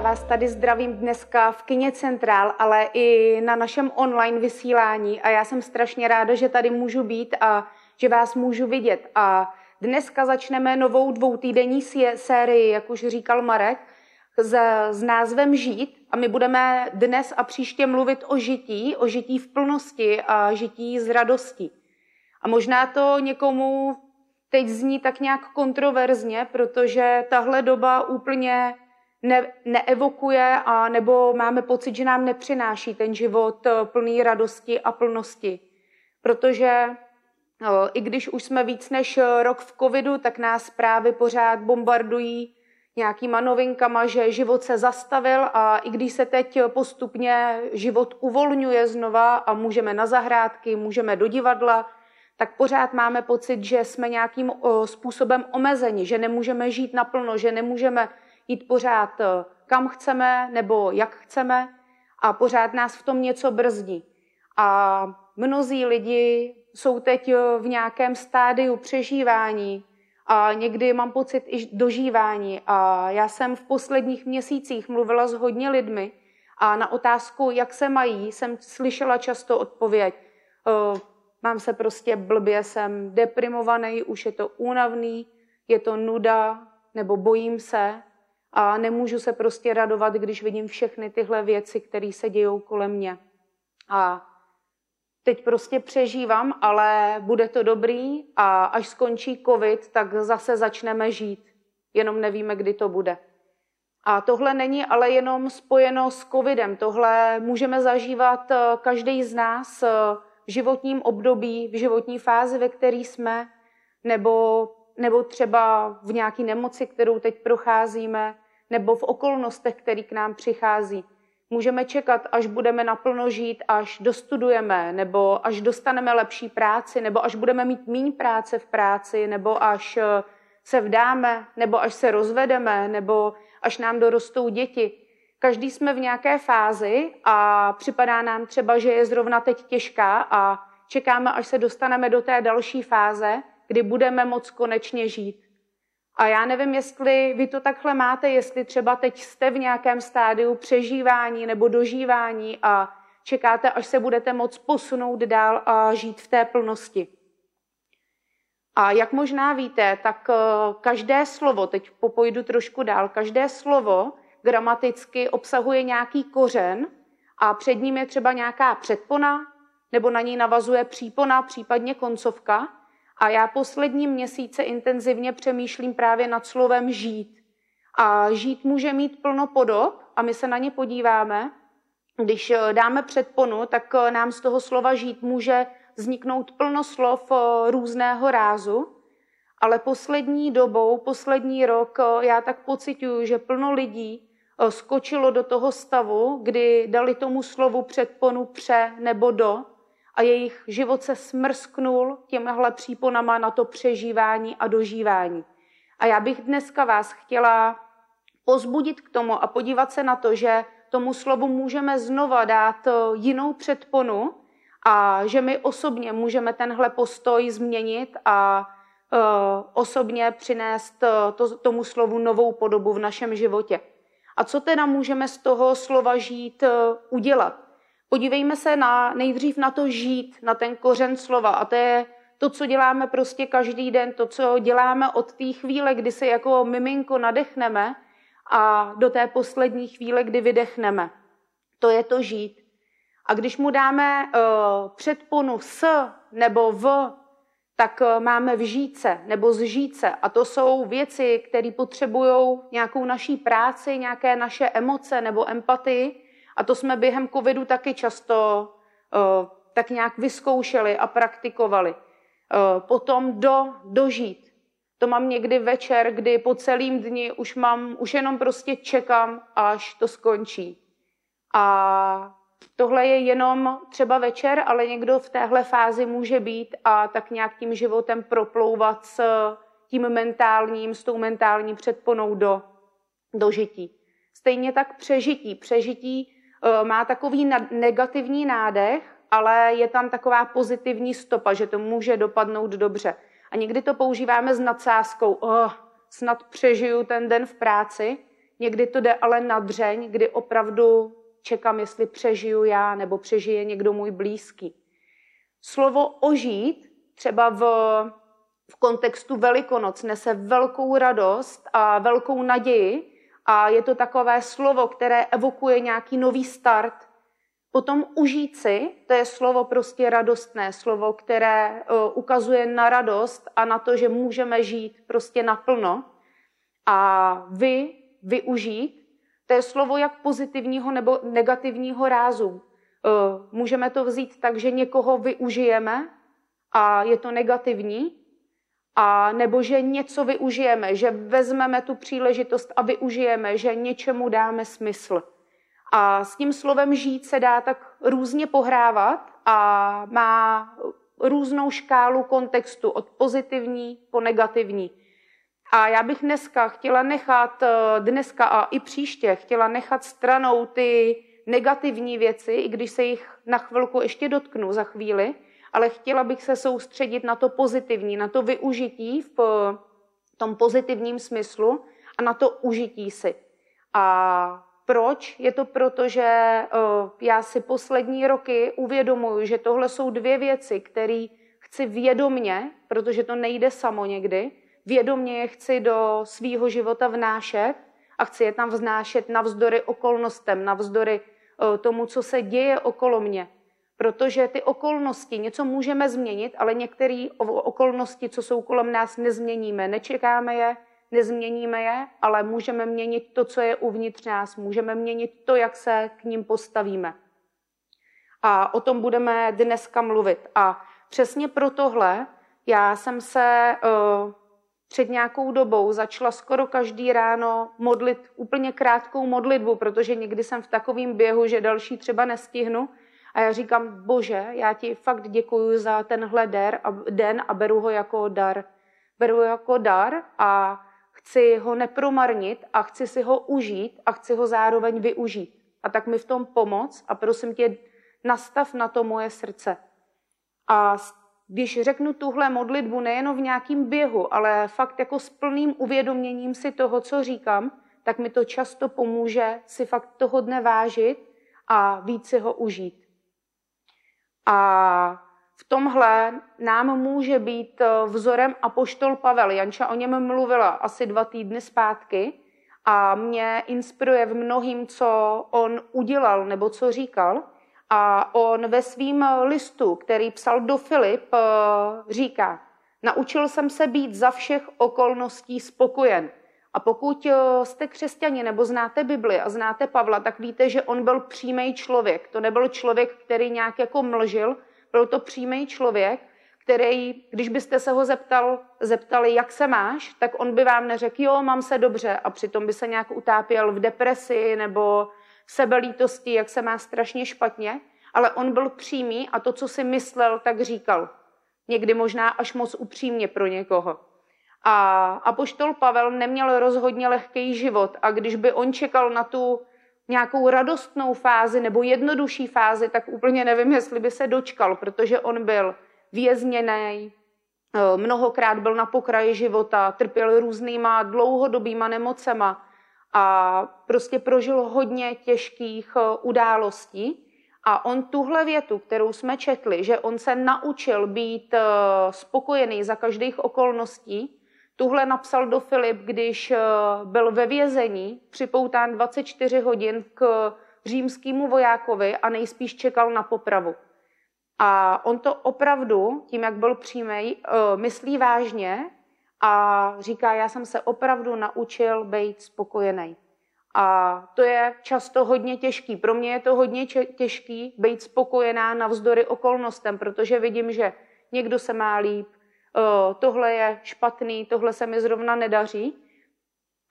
Vás tady zdravím dneska v Kině Centrál, ale i na našem online vysílání a já jsem strašně ráda, že tady můžu být a že vás můžu vidět. A dneska začneme novou dvoutýdenní sérii, jak už říkal Marek, s, s názvem Žít a my budeme dnes a příště mluvit o žití, o žití v plnosti a žití z radosti. A možná to někomu teď zní tak nějak kontroverzně, protože tahle doba úplně ne, neevokuje a nebo máme pocit, že nám nepřináší ten život plný radosti a plnosti. Protože i když už jsme víc než rok v covidu, tak nás právě pořád bombardují nějakýma novinkama, že život se zastavil a i když se teď postupně život uvolňuje znova a můžeme na zahrádky, můžeme do divadla, tak pořád máme pocit, že jsme nějakým způsobem omezeni, že nemůžeme žít naplno, že nemůžeme jít pořád e, kam chceme nebo jak chceme a pořád nás v tom něco brzdí. A mnozí lidi jsou teď e, v nějakém stádiu přežívání a někdy mám pocit i dožívání. A já jsem v posledních měsících mluvila s hodně lidmi a na otázku, jak se mají, jsem slyšela často odpověď. E, mám se prostě blbě, jsem deprimovaný, už je to únavný, je to nuda, nebo bojím se a nemůžu se prostě radovat, když vidím všechny tyhle věci, které se dějou kolem mě. A teď prostě přežívám, ale bude to dobrý a až skončí covid, tak zase začneme žít. Jenom nevíme, kdy to bude. A tohle není ale jenom spojeno s covidem. Tohle můžeme zažívat eh, každý z nás eh, v životním období, v životní fázi, ve které jsme, nebo, nebo třeba v nějaké nemoci, kterou teď procházíme, nebo v okolnostech, které k nám přichází. Můžeme čekat, až budeme naplno žít, až dostudujeme, nebo až dostaneme lepší práci, nebo až budeme mít míň práce v práci, nebo až eh, se vdáme, nebo až se rozvedeme, nebo až nám dorostou děti. Každý jsme v nějaké fázi a připadá nám třeba, že je zrovna teď těžká a čekáme, až se dostaneme do té další fáze, kdy budeme moc konečně žít. A já nevím, jestli vy to takhle máte, jestli třeba teď jste v nějakém stádiu přežívání nebo dožívání a čekáte, až se budete moct posunout dál a žít v té plnosti. A jak možná víte, tak eh, každé slovo, teď popojdu trošku dál, každé slovo gramaticky obsahuje nějaký kořen a před ním je třeba nějaká předpona, nebo na ní navazuje přípona, případně koncovka. A já poslední měsíce intenzivně přemýšlím právě nad slovem žít. A žít může mít plno podob a my se na ně podíváme. Když eh, dáme předponu, tak eh, nám z toho slova žít může vzniknout plno slov eh, různého rázu. Ale poslední dobou, poslední rok, já tak pocituju, že plno lidí skočilo do toho stavu, kdy dali tomu slovu předponu pře nebo do a jejich život se smrsknul těmhle příponama na to přežívání a dožívání. A já bych dneska vás chtěla pozbudit k tomu a podívat se na to, že tomu slovu můžeme znova dát jinou předponu a že my osobně můžeme tenhle postoj změnit a uh, osobně přinést uh, to, tomu slovu novou podobu v našem životě. A co teda můžeme z toho slova žít uh, udělat? Podívejme se na, nejdřív na to žít, na ten kořen slova. A to je to, co děláme prostě každý den, to, co děláme od té chvíle, kdy se jako miminko nadechneme a do té poslední chvíle, kdy vydechneme. To je to žít. A když mu dáme uh, předponu s nebo v, tak uh, máme vžíce nebo zžíce. A to jsou věci, které potřebují nějakou naší práci, nějaké naše emoce nebo empatii. A to jsme během covidu taky často uh, tak nějak vyzkoušeli a praktikovali. Uh, potom do, dožít. To mám někdy večer, kdy po celým dni už mám, už jenom prostě čekám, až to skončí. A tohle je jenom třeba večer, ale někdo v téhle fázi může být a tak nějak tím životem proplouvat s tím mentálním, s tou mentální předponou do, do žití. Stejně tak přežití. Přežití má takový negativní nádech, ale je tam taková pozitivní stopa, že to může dopadnout dobře. A někdy to používáme s nadsázkou, oh, snad přežiju ten den v práci, někdy to jde ale na dřeň, kdy opravdu čekám, jestli přežiju já nebo přežije někdo můj blízký. Slovo ožít třeba v, v kontextu Velikonoc nese velkou radost a velkou naději a je to takové slovo, které evokuje nějaký nový start. Potom užít si, to je slovo prostě radostné, slovo, které uh, ukazuje na radost a na to, že můžeme žít prostě naplno. A vy, využít, to je slovo jak pozitivního nebo negativního rázu. Eh, můžeme to vzít tak, že někoho využijeme a je to negativní, a nebo že něco využijeme, že vezmeme tu příležitost a využijeme, že něčemu dáme smysl. A s tím slovem žít se dá tak různě pohrávat a má různou škálu kontextu od pozitivní po negativní. A já bych dneska chtěla nechat, dneska a i příště, chtěla nechat stranou ty negativní věci, i když se jich na chvilku ještě dotknu za chvíli, ale chtěla bych se soustředit na to pozitivní, na to využití v tom pozitivním smyslu a na to užití si. A proč? Je to proto, že eh, já si poslední roky uvědomuji, že tohle jsou dvě věci, které chci vědomně, protože to nejde samo někdy, vědomě je chci do svýho života vnášet a chci je tam vznášet navzdory okolnostem, navzdory eh, tomu, co se děje okolo mě. Protože ty okolnosti, něco můžeme změnit, ale některé okolnosti, co jsou kolem nás, nezměníme. Nečekáme je, nezměníme je, ale můžeme měnit to, co je uvnitř nás. Můžeme měnit to, jak se k ním postavíme. A o tom budeme dneska mluvit. A přesně pro tohle já jsem se uh, před nějakou dobou začala skoro každý ráno modlit úplně krátkou modlitbu, protože někdy jsem v takovém běhu, že další třeba nestihnu. A já říkám, bože, já ti fakt děkuju za tenhle der a, den a beru ho jako dar. Beru ho jako dar a chci ho nepromarnit a chci si ho užít a chci ho zároveň využít. A tak mi v tom pomoc a prosím tě, nastav na to moje srdce. A když řeknu tuhle modlitbu nejen v nějakém běhu, ale fakt jako s plným uvědoměním si toho, co říkám, tak mi to často pomůže si fakt toho dne vážit a víc si ho užít. A v tomhle nám může být eh, vzorem apoštol Pavel. Janča o něm mluvila asi dva týdny zpátky a mě inspiruje v mnohým, co on udělal nebo co říkal. A on ve svém listu, který psal do Filip, eh, říká, naučil jsem se být za všech okolností spokojen. A pokud eh, jste křesťani nebo znáte Bibli a znáte Pavla, tak víte, že on byl přímý člověk. To nebyl člověk, který nějak jako mlžil, byl to přímý člověk, který, když byste se ho zeptal, zeptali, jak se máš, tak on by vám neřekl, jo, mám se dobře a přitom by se nějak utápěl v depresi nebo sebelítosti, jak se má strašně špatně, ale on byl přímý a to, co si myslel, tak říkal. Někdy možná až moc upřímně pro někoho. A apoštol Pavel neměl rozhodně lehký život a když by on čekal na tu nějakou radostnou fázi nebo jednodušší fázi, tak úplně nevím, jestli by se dočkal, protože on byl vězněný, eh, mnohokrát byl na pokraji života, trpěl různýma dlouhodobýma nemocema, a prostě prožil hodně těžkých eh, událostí. A on tuhle větu, kterou jsme četli, že on se naučil být eh, spokojený za každých okolností, tuhle napsal do Filip, když eh, byl ve vězení, připoután 24 hodin k římskému vojákovi a nejspíš čekal na popravu. A on to opravdu, tím jak byl přímý, myslí vážně a říká, já jsem se opravdu naučil být spokojený. A to je často hodně těžký. Pro mě je to hodně těžký být spokojená navzdory okolnostem, protože vidím, že někdo se má líp, tohle je špatný, tohle se mi zrovna nedaří.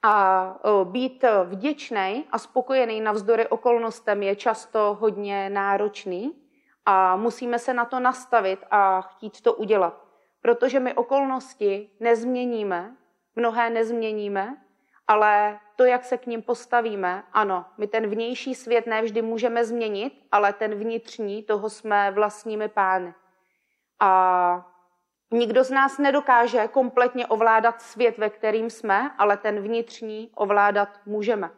A být vděčný a spokojený navzdory okolnostem je často hodně náročný a musíme se na to nastavit a chtít to udělat. Protože my okolnosti nezměníme, mnohé nezměníme, ale to, jak se k ním postavíme, ano, my ten vnější svět nevždy můžeme změnit, ale ten vnitřní, toho jsme vlastními pány. A nikdo z nás nedokáže kompletně ovládat svět, ve kterým jsme, ale ten vnitřní ovládat můžeme.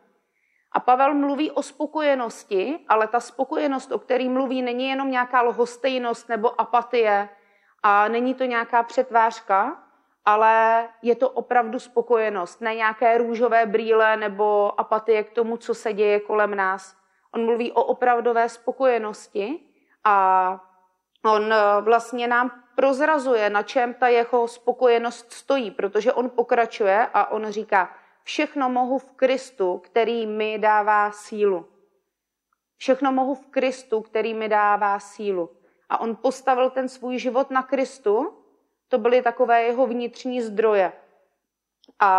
A Pavel mluví o spokojenosti, ale ta spokojenost, o který mluví, není jenom nějaká lhostejnost nebo apatie a není to nějaká přetvářka, ale je to opravdu spokojenost, ne nějaké růžové brýle nebo apatie k tomu, co se děje kolem nás. On mluví o opravdové spokojenosti a on eh, vlastně nám prozrazuje, na čem ta jeho spokojenost stojí, protože on pokračuje a on říká, všechno mohu v Kristu, který mi dává sílu. Všechno mohu v Kristu, který mi dává sílu. A on postavil ten svůj život na Kristu, to byly takové jeho vnitřní zdroje. A,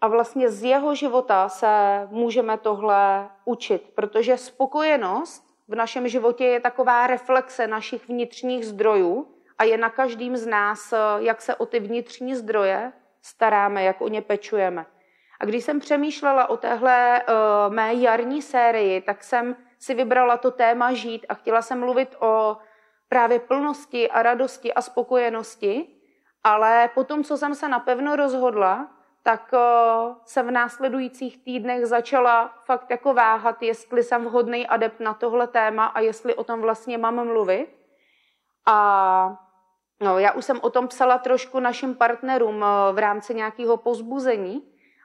a vlastně z jeho života se můžeme tohle učit, protože spokojenost v našem životě je taková reflexe našich vnitřních zdrojů a je na každým z nás, jak se o ty vnitřní zdroje staráme, jak o ně pečujeme. A když jsem přemýšlela o téhle uh, mé jarní sérii, tak jsem si vybrala to téma žít a chtěla jsem mluvit o právě plnosti a radosti a spokojenosti, ale potom, co jsem se napevno rozhodla, tak jsem v následujících týdnech začala fakt jako váhat, jestli jsem vhodný adept na tohle téma a jestli o tom vlastně mám mluvit. A No, já už jsem o tom psala trošku našim partnerům eh, v rámci nějakého pozbuzení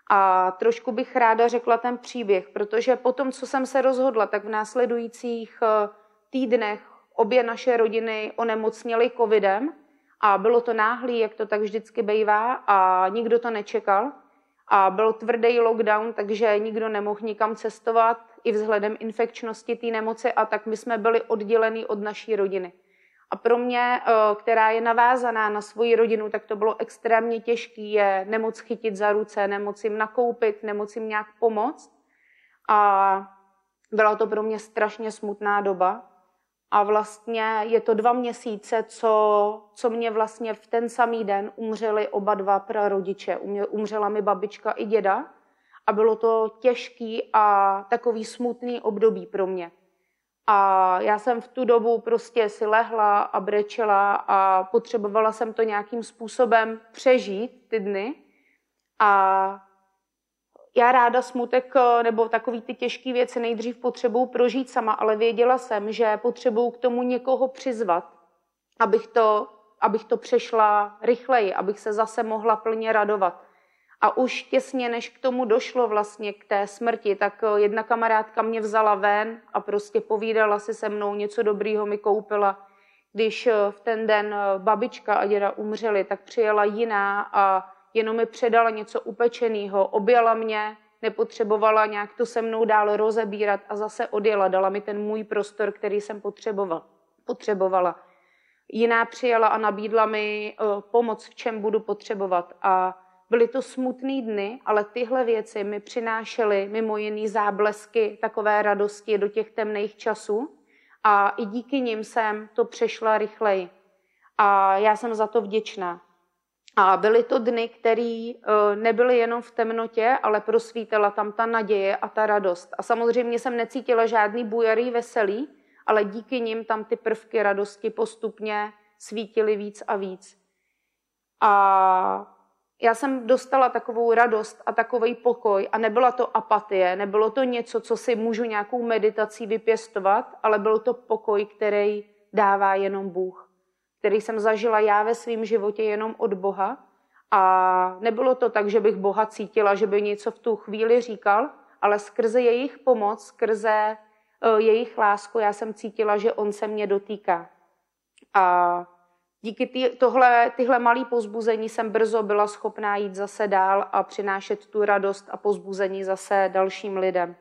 a trošku bych ráda řekla ten příběh, protože po tom, co jsem se rozhodla, tak v následujících eh, týdnech obě naše rodiny onemocněly covidem a bylo to náhlý, jak to tak vždycky bývá a nikdo to nečekal. A byl tvrdý lockdown, takže nikdo nemohl nikam cestovat i vzhledem infekčnosti té nemoci a tak my jsme byli odděleni od naší rodiny. A pro mě, eh, která je navázaná na svoji rodinu, tak to bylo extrémně těžké je nemoc chytit za ruce, nemoc jim nakoupit, nemoc jim nějak pomoct. A byla to pro mě strašně smutná doba. A vlastně je to dva měsíce, co, co mě vlastně v ten samý den umřeli oba dva prarodiče. Umřela mi babička i děda. A bylo to těžký a takový smutný období pro mě. A já jsem v tu dobu prostě si lehla a brečela a potřebovala jsem to nějakým způsobem přežít ty dny. A já ráda smutek nebo takový ty těžké věci nejdřív potřebuju prožít sama, ale věděla jsem, že potřebuju k tomu někoho přizvat, abych to, abych to přešla rychleji, abych se zase mohla plně radovat. A už těsně, než k tomu došlo vlastně k té smrti, tak eh, jedna kamarádka mě vzala ven a prostě povídala si se mnou, něco dobrýho mi koupila. Když eh, v ten den eh, babička a děda umřeli, tak přijela jiná a jenom mi předala něco upečeného, objala mě, nepotřebovala nějak to se mnou dál rozebírat a zase odjela, dala mi ten můj prostor, který jsem potřeboval, potřebovala. Jiná přijela a nabídla mi pomoc, v čem budu potřebovat. A Byly to smutné dny, ale tyhle věci mi přinášely mimo jiný záblesky takové radosti do těch temných časů a i díky nim jsem to přešla rychleji. A já jsem za to vděčná. A byly to dny, které eh, nebyly jenom v temnotě, ale prosvítala tam ta naděje a ta radost. A samozřejmě jsem necítila žádný bujarý veselý, ale díky nim tam ty prvky radosti postupně svítily víc a víc. A já jsem dostala takovou radost a takový pokoj a nebyla to apatie, nebylo to něco, co si můžu nějakou meditací vypěstovat, ale byl to pokoj, který dává jenom Bůh, který jsem zažila já ve svém životě jenom od Boha. A nebylo to tak, že bych Boha cítila, že by něco v tu chvíli říkal, ale skrze jejich pomoc, skrze uh, jejich lásku, já jsem cítila, že on se mě dotýká. A díky ty, tohle, tyhle malé pozbuzení jsem brzo byla schopná jít zase dál a přinášet tu radost a pozbuzení zase dalším lidem.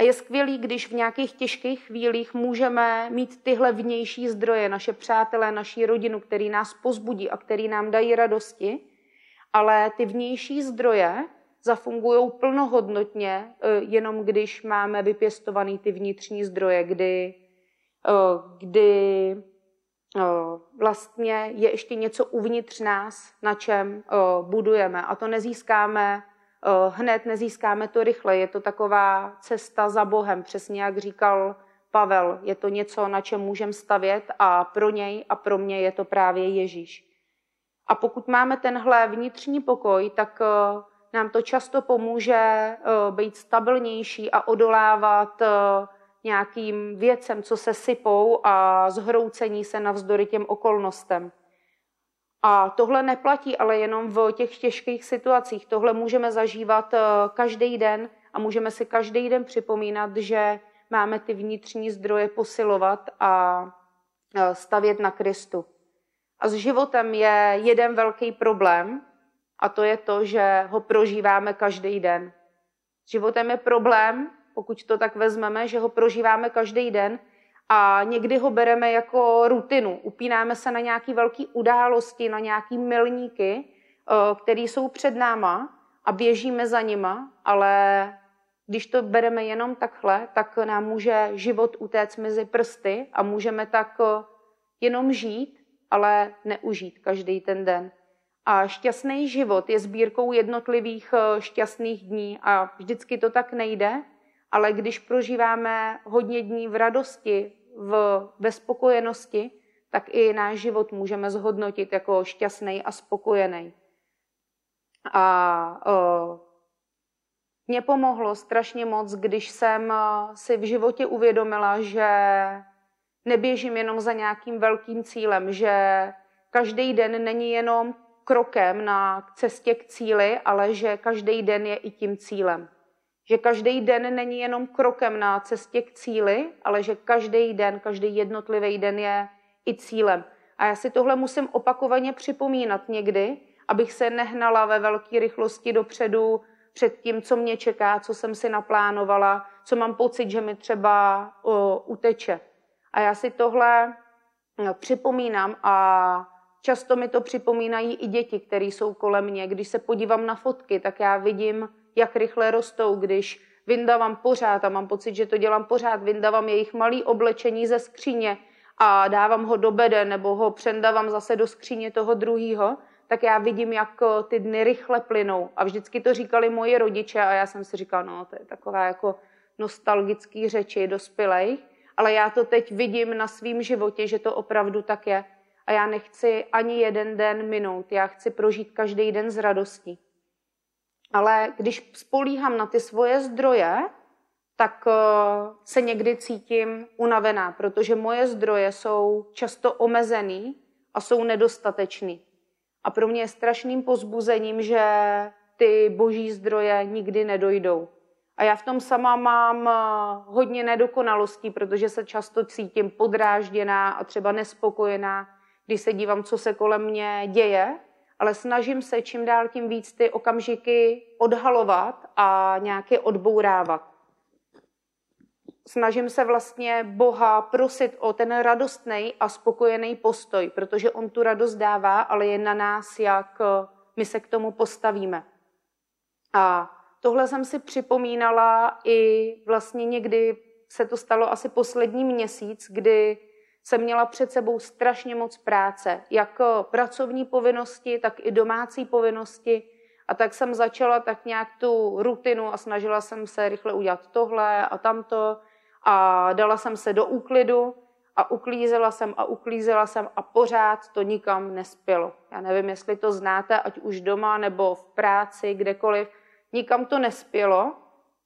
A je skvělý, když v nějakých těžkých chvílích můžeme mít tyhle vnější zdroje, naše přátelé, naší rodinu, který nás pozbudí a který nám dají radosti, ale ty vnější zdroje zafungují plnohodnotně, eh, jenom když máme vypěstovaný ty vnitřní zdroje, kdy, eh, kdy eh, vlastně je ještě něco uvnitř nás, na čem budujeme. A to nezískáme hned, nezískáme to rychle. Je to taková cesta za Bohem, přesně jak říkal Pavel. Je to něco, na čem můžeme stavět a pro něj a pro mě je to právě Ježíš. A pokud máme tenhle vnitřní pokoj, tak nám to často pomůže být stabilnější a odolávat nějakým věcem, co se sypou a zhroucení se navzdory těm okolnostem. A tohle neplatí ale jenom v těch těžkých situacích. Tohle můžeme zažívat eh, každý den a můžeme si každý den připomínat, že máme ty vnitřní zdroje posilovat a stavět na Kristu. A s životem je jeden velký problém, a to je to, že ho prožíváme každý den. Životem je problém, pokud to tak vezmeme, že ho prožíváme každý den a někdy ho bereme jako rutinu. Upínáme se na nějaké velké události, na nějaké milníky, eh, které jsou před náma a běžíme za nima, ale když to bereme jenom takhle, tak nám může život utéct mezi prsty a můžeme tak eh, jenom žít, ale neužít každý ten den. A šťastný život je sbírkou jednotlivých eh, šťastných dní a vždycky to tak nejde, ale když prožíváme hodně dní v radosti, v bezpokojenosti, tak i náš život můžeme zhodnotit jako šťastný a spokojený. A uh, mě pomohlo strašně moc, když jsem eh, si v životě uvědomila, že neběžím jenom za nějakým velkým cílem, že každý den není jenom krokem na cestě k cíli, ale že každý den je i tím cílem. Že každý den není jenom krokem na cestě k cíli, ale že každý den, každý jednotlivý den je i cílem. A já si tohle musím opakovaně připomínat někdy, abych se nehnala ve velké rychlosti dopředu před tím, co mě čeká, co jsem si naplánovala, co mám pocit, že mi třeba o, uteče. A já si tohle no, připomínám a Často mi to připomínají i děti, které jsou kolem mě. Když se podívám na fotky, tak já vidím, jak rychle rostou, když vyndávám pořád a mám pocit, že to dělám pořád, vyndávám jejich malý oblečení ze skříně a dávám ho do bede nebo ho přendávám zase do skříně toho druhého, tak já vidím, jak eh, ty dny rychle plynou. A vždycky to říkali moji rodiče a já jsem si říkala, no to je taková jako nostalgický řeči dospělej, ale já to teď vidím na svém životě, že to opravdu tak je a já nechci ani jeden den minout. Já chci prožít každý den s radostí. Ale když spolíhám na ty svoje zdroje, tak eh, se někdy cítím unavená, protože moje zdroje jsou často omezený a jsou nedostatečný. A pro mě je strašným pozbuzením, že ty boží zdroje nikdy nedojdou. A já v tom sama mám eh, hodně nedokonalostí, protože se často cítím podrážděná a třeba nespokojená když se dívám, co se kolem mě děje, ale snažím se čím dál tím víc ty okamžiky odhalovat a nějaké odbourávat. Snažím se vlastně Boha prosit o ten radostný a spokojený postoj, protože On tu radost dává, ale je na nás, jak my se k tomu postavíme. A tohle jsem si připomínala i vlastně někdy se to stalo asi poslední měsíc, kdy jsem měla před sebou strašně moc práce, jak pracovní povinnosti, tak i domácí povinnosti. A tak jsem začala tak nějak tu rutinu a snažila jsem se rychle udělat tohle a tamto a dala jsem se do úklidu a uklízela jsem a uklízela jsem a pořád to nikam nespělo. Já nevím, jestli to znáte, ať už doma nebo v práci, kdekoliv. Nikam to nespělo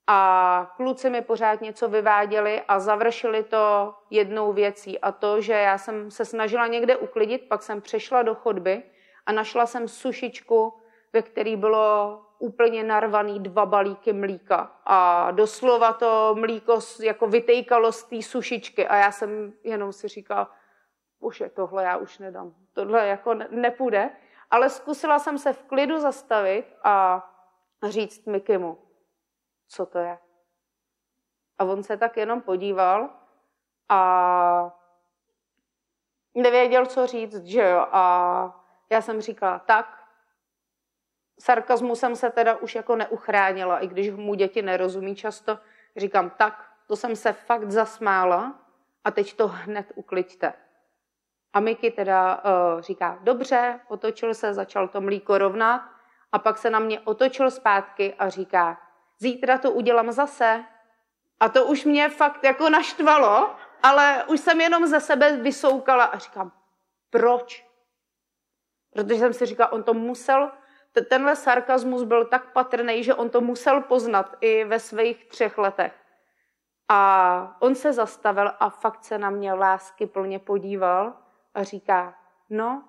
a kluci mi pořád něco vyváděli a završili to jednou věcí. A to, že já jsem se snažila někde uklidit, pak jsem přešla do chodby a našla jsem sušičku, ve který bylo úplně narvaný dva balíky mlíka. A doslova to mlíko jako vytejkalo z té sušičky. A já jsem jenom si říkala, bože, tohle já už nedám, tohle jako nepůjde, ale zkusila jsem se v klidu zastavit a říct Mikimu, co to je. A on se tak jenom podíval a nevěděl, co říct, že jo. A já jsem říkala, tak, sarkazmu jsem se teda už jako neuchránila, i když mu děti nerozumí často. Říkám, tak, to jsem se fakt zasmála a teď to hned ukliďte. A Miky teda uh, říká, dobře, otočil se, začal to mlíko rovnat a pak se na mě otočil zpátky a říká, zítra to udělám zase. A to už mě fakt jako naštvalo, ale už jsem jenom ze sebe vysoukala a říkám, proč? Protože jsem si říkala, on to musel, tenhle sarkazmus byl tak patrný, že on to musel poznat i ve svých třech letech. A on se zastavil a fakt se na mě lásky plně podíval a říká, no,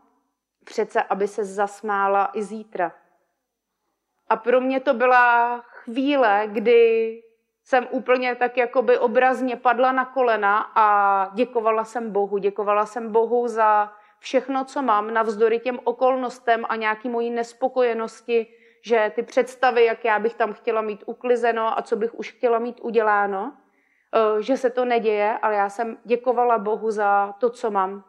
přece, aby se zasmála i zítra. A pro mě to byla chvíle, kdy jsem úplně tak jakoby obrazně padla na kolena a děkovala jsem Bohu. Děkovala jsem Bohu za všechno, co mám, navzdory těm okolnostem a nějaký mojí nespokojenosti, že ty představy, jak já bych tam chtěla mít uklizeno a co bych už chtěla mít uděláno, eh, že se to neděje, ale já jsem děkovala Bohu za to, co mám,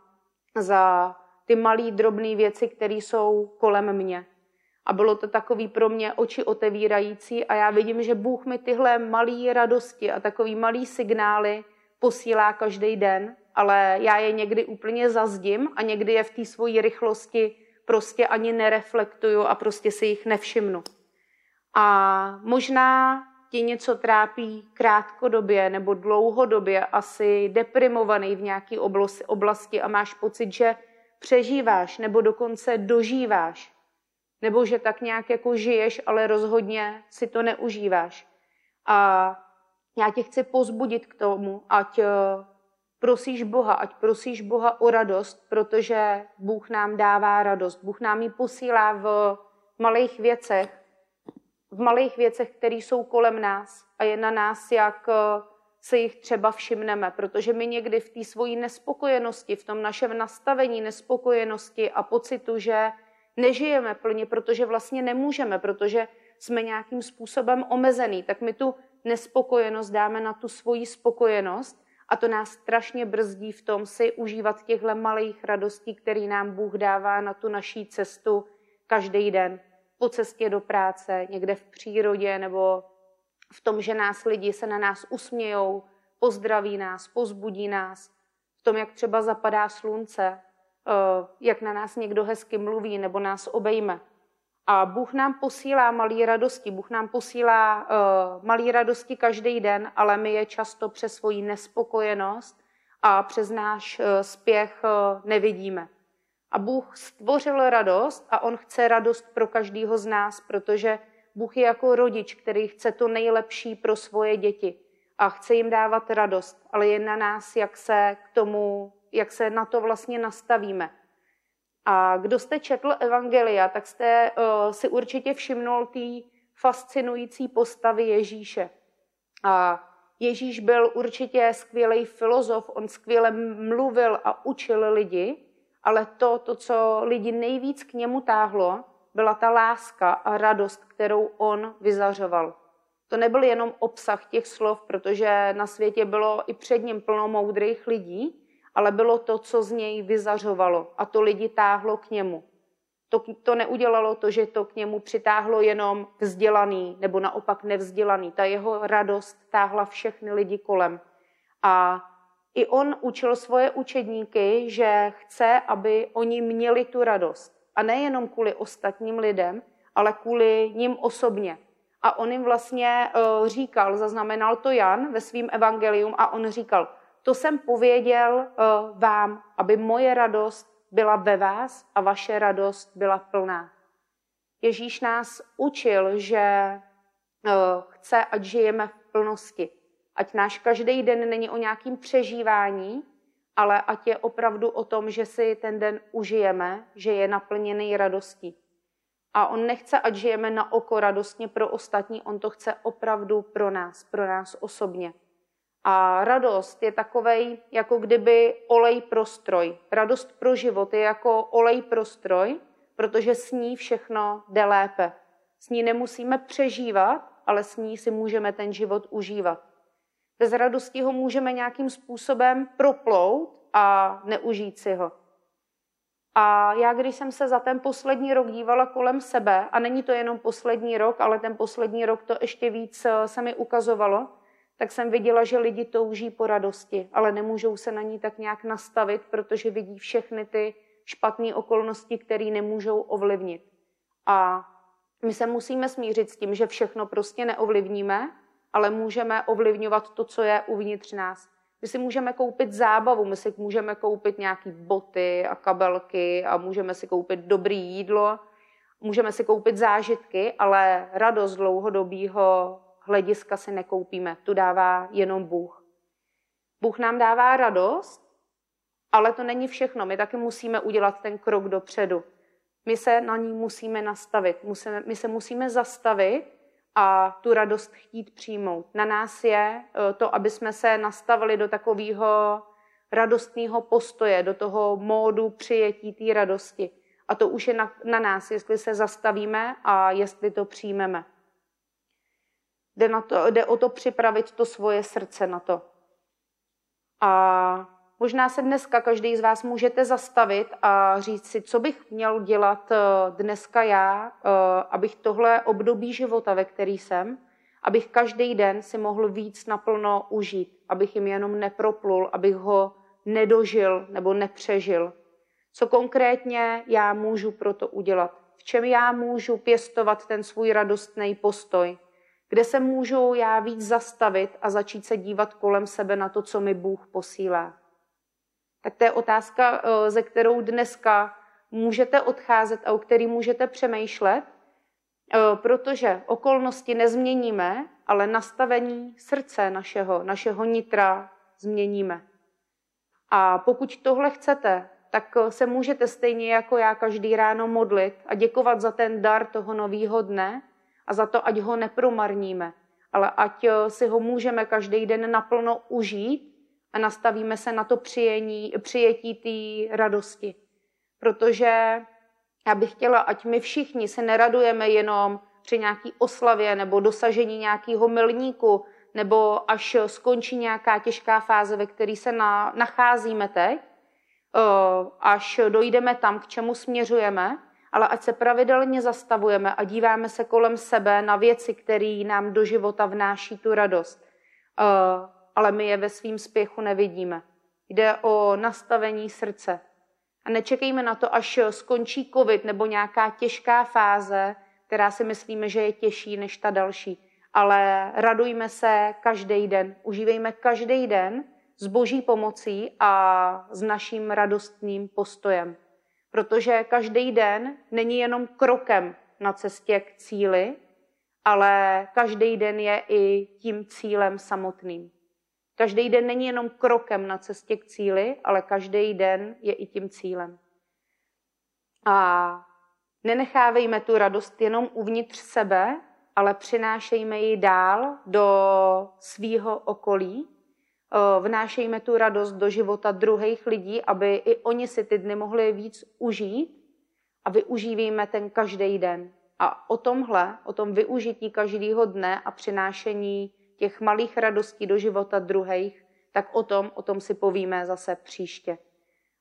za ty malé, drobné věci, které jsou kolem mě. A bylo to takový pro mě oči otevírající a já vidím, že Bůh mi tyhle malé radosti a takový malý signály posílá každý den, ale já je někdy úplně zazdím a někdy je v té svojí rychlosti prostě ani nereflektuju a prostě si jich nevšimnu. A možná ti něco trápí krátkodobě nebo dlouhodobě, asi deprimovaný v nějaké oblasti a máš pocit, že přežíváš nebo dokonce dožíváš nebo že tak nějak jako žiješ, ale rozhodně si to neužíváš. A já tě chci pozbudit k tomu, ať eh, prosíš Boha, ať prosíš Boha o radost, protože Bůh nám dává radost. Bůh nám ji posílá v malých věcech, v malých věcech, které jsou kolem nás a je na nás, jak eh, se jich třeba všimneme, protože my někdy v té svojí nespokojenosti, v tom našem nastavení nespokojenosti a pocitu, že nežijeme plně, protože vlastně nemůžeme, protože jsme nějakým způsobem omezený, tak my tu nespokojenost dáme na tu svoji spokojenost a to nás strašně brzdí v tom si užívat těchto malých radostí, které nám Bůh dává na tu naší cestu každý den. Po cestě do práce, někde v přírodě nebo v tom, že nás lidi se na nás usmějou, pozdraví nás, pozbudí nás, v tom, jak třeba zapadá slunce, jak na nás někdo hezky mluví nebo nás obejme. A Bůh nám posílá malé radosti, Bůh nám posílá uh, malé radosti každý den, ale my je často přes svoji nespokojenost a přes náš uh, spěch nevidíme. A Bůh stvořil radost a On chce radost pro každého z nás, protože Bůh je jako rodič, který chce to nejlepší pro svoje děti a chce jim dávat radost, ale je na nás, jak se k tomu jak se na to vlastně nastavíme. A kdo jste četl Evangelia, tak jste uh, si určitě všimnul té fascinující postavy Ježíše. A Ježíš byl určitě skvělý filozof, on skvěle mluvil a učil lidi, ale to, to, co lidi nejvíc k němu táhlo, byla ta láska a radost, kterou on vyzařoval. To nebyl jenom obsah těch slov, protože na světě bylo i před ním plno moudrých lidí, ale bylo to, co z něj vyzařovalo a to lidi táhlo k němu. To, to neudělalo to, že to k němu přitáhlo jenom vzdělaný nebo naopak nevzdělaný. Ta jeho radost táhla všechny lidi kolem. A i on učil svoje učedníky, že chce, aby oni měli tu radost. A nejenom kvůli ostatním lidem, ale kvůli ním osobně. A on jim vlastně uh, říkal, zaznamenal to Jan ve svém evangelium, a on říkal, to jsem pověděl uh, vám, aby moje radost byla ve vás a vaše radost byla plná. Ježíš nás učil, že uh, chce, ať žijeme v plnosti. Ať náš každý den není o nějakým přežívání, ale ať je opravdu o tom, že si ten den užijeme, že je naplněný radostí. A on nechce, ať žijeme na oko radostně pro ostatní, on to chce opravdu pro nás, pro nás osobně. A radost je takovej, jako kdyby olej pro stroj. Radost pro život je jako olej pro stroj, protože s ní všechno jde lépe. S ní nemusíme přežívat, ale s ní si můžeme ten život užívat. Bez radosti ho můžeme nějakým způsobem proplout a neužít si ho. A já, když jsem se za ten poslední rok dívala kolem sebe, a není to jenom poslední rok, ale ten poslední rok to ještě víc eh, se mi ukazovalo, tak jsem viděla, že lidi touží po radosti, ale nemůžou se na ní tak nějak nastavit, protože vidí všechny ty špatné okolnosti, které nemůžou ovlivnit. A my se musíme smířit s tím, že všechno prostě neovlivníme, ale můžeme ovlivňovat to, co je uvnitř nás. My si můžeme koupit zábavu, my si můžeme koupit nějaké boty a kabelky a můžeme si koupit dobré jídlo, můžeme si koupit zážitky, ale radost dlouhodobého hlediska si nekoupíme. Tu dává jenom Bůh. Bůh nám dává radost, ale to není všechno. My taky musíme udělat ten krok dopředu. My se na ní musíme nastavit. My se musíme zastavit a tu radost chtít přijmout. Na nás je e, to, aby jsme se nastavili do takového radostného postoje, do toho módu přijetí té radosti. A to už je na, na nás, jestli se zastavíme a jestli to přijmeme. Jde, na to, jde o to připravit to svoje srdce na to. A Možná se dneska každý z vás můžete zastavit a říct si, co bych měl dělat eh, dneska já, eh, abych tohle období života, ve který jsem, abych každý den si mohl víc naplno užít, abych jim jenom neproplul, abych ho nedožil nebo nepřežil. Co konkrétně já můžu pro to udělat? V čem já můžu pěstovat ten svůj radostný postoj? Kde se můžu já víc zastavit a začít se dívat kolem sebe na to, co mi Bůh posílá? tak to je otázka, eh, ze kterou dneska můžete odcházet a o který můžete přemýšlet, eh, protože okolnosti nezměníme, ale nastavení srdce našeho, našeho nitra změníme. A pokud tohle chcete, tak eh, se můžete stejně jako já každý ráno modlit a děkovat za ten dar toho nového dne a za to, ať ho nepromarníme, ale ať si ho můžeme každý den naplno užít a nastavíme se na to přijení, přijetí té radosti. Protože já bych chtěla, ať my všichni se neradujeme jenom při nějaký oslavě nebo dosažení nějakého milníku, nebo až skončí nějaká těžká fáze, ve které se na, nacházíme teď, až dojdeme tam, k čemu směřujeme, ale ať se pravidelně zastavujeme a díváme se kolem sebe na věci, které nám do života vnáší tu radost ale my je ve svým spěchu nevidíme. Jde o nastavení srdce. A nečekejme na to, až skončí covid nebo nějaká těžká fáze, která si myslíme, že je těžší než ta další. Ale radujme se každý den, užívejme každý den s boží pomocí a s naším radostným postojem. Protože každý den není jenom krokem na cestě k cíli, ale každý den je i tím cílem samotným. Každý den není jenom krokem na cestě k cíli, ale každý den je i tím cílem. A nenechávejme tu radost jenom uvnitř sebe, ale přinášejme ji dál do svýho okolí. Vnášejme tu radost do života druhých lidí, aby i oni si ty dny mohli víc užít a využívejme ten každý den. A o tomhle, o tom využití každého dne a přinášení těch malých radostí do života druhých, tak o tom, o tom si povíme zase příště.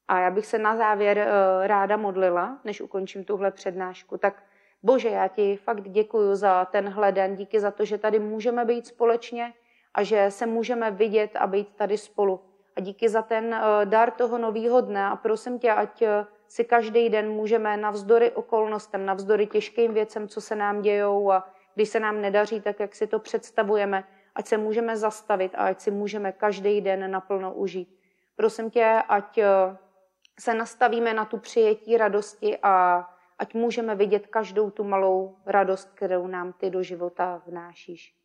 A já bych se na závěr uh, ráda modlila, než ukončím tuhle přednášku. Tak Bože, já ti fakt děkuji za tenhle den, díky za to, že tady můžeme být společně a že se můžeme vidět a být tady spolu. A díky za ten uh, dar toho nového dne a prosím tě, ať uh, si každý den můžeme navzdory okolnostem, navzdory těžkým věcem, co se nám dějou a když se nám nedaří tak, jak si to představujeme, ať se můžeme zastavit a ať si můžeme každý den naplno užít. Prosím tě, ať eh, se nastavíme na tu přijetí radosti a ať můžeme vidět každou tu malou radost, kterou nám ty do života vnášíš.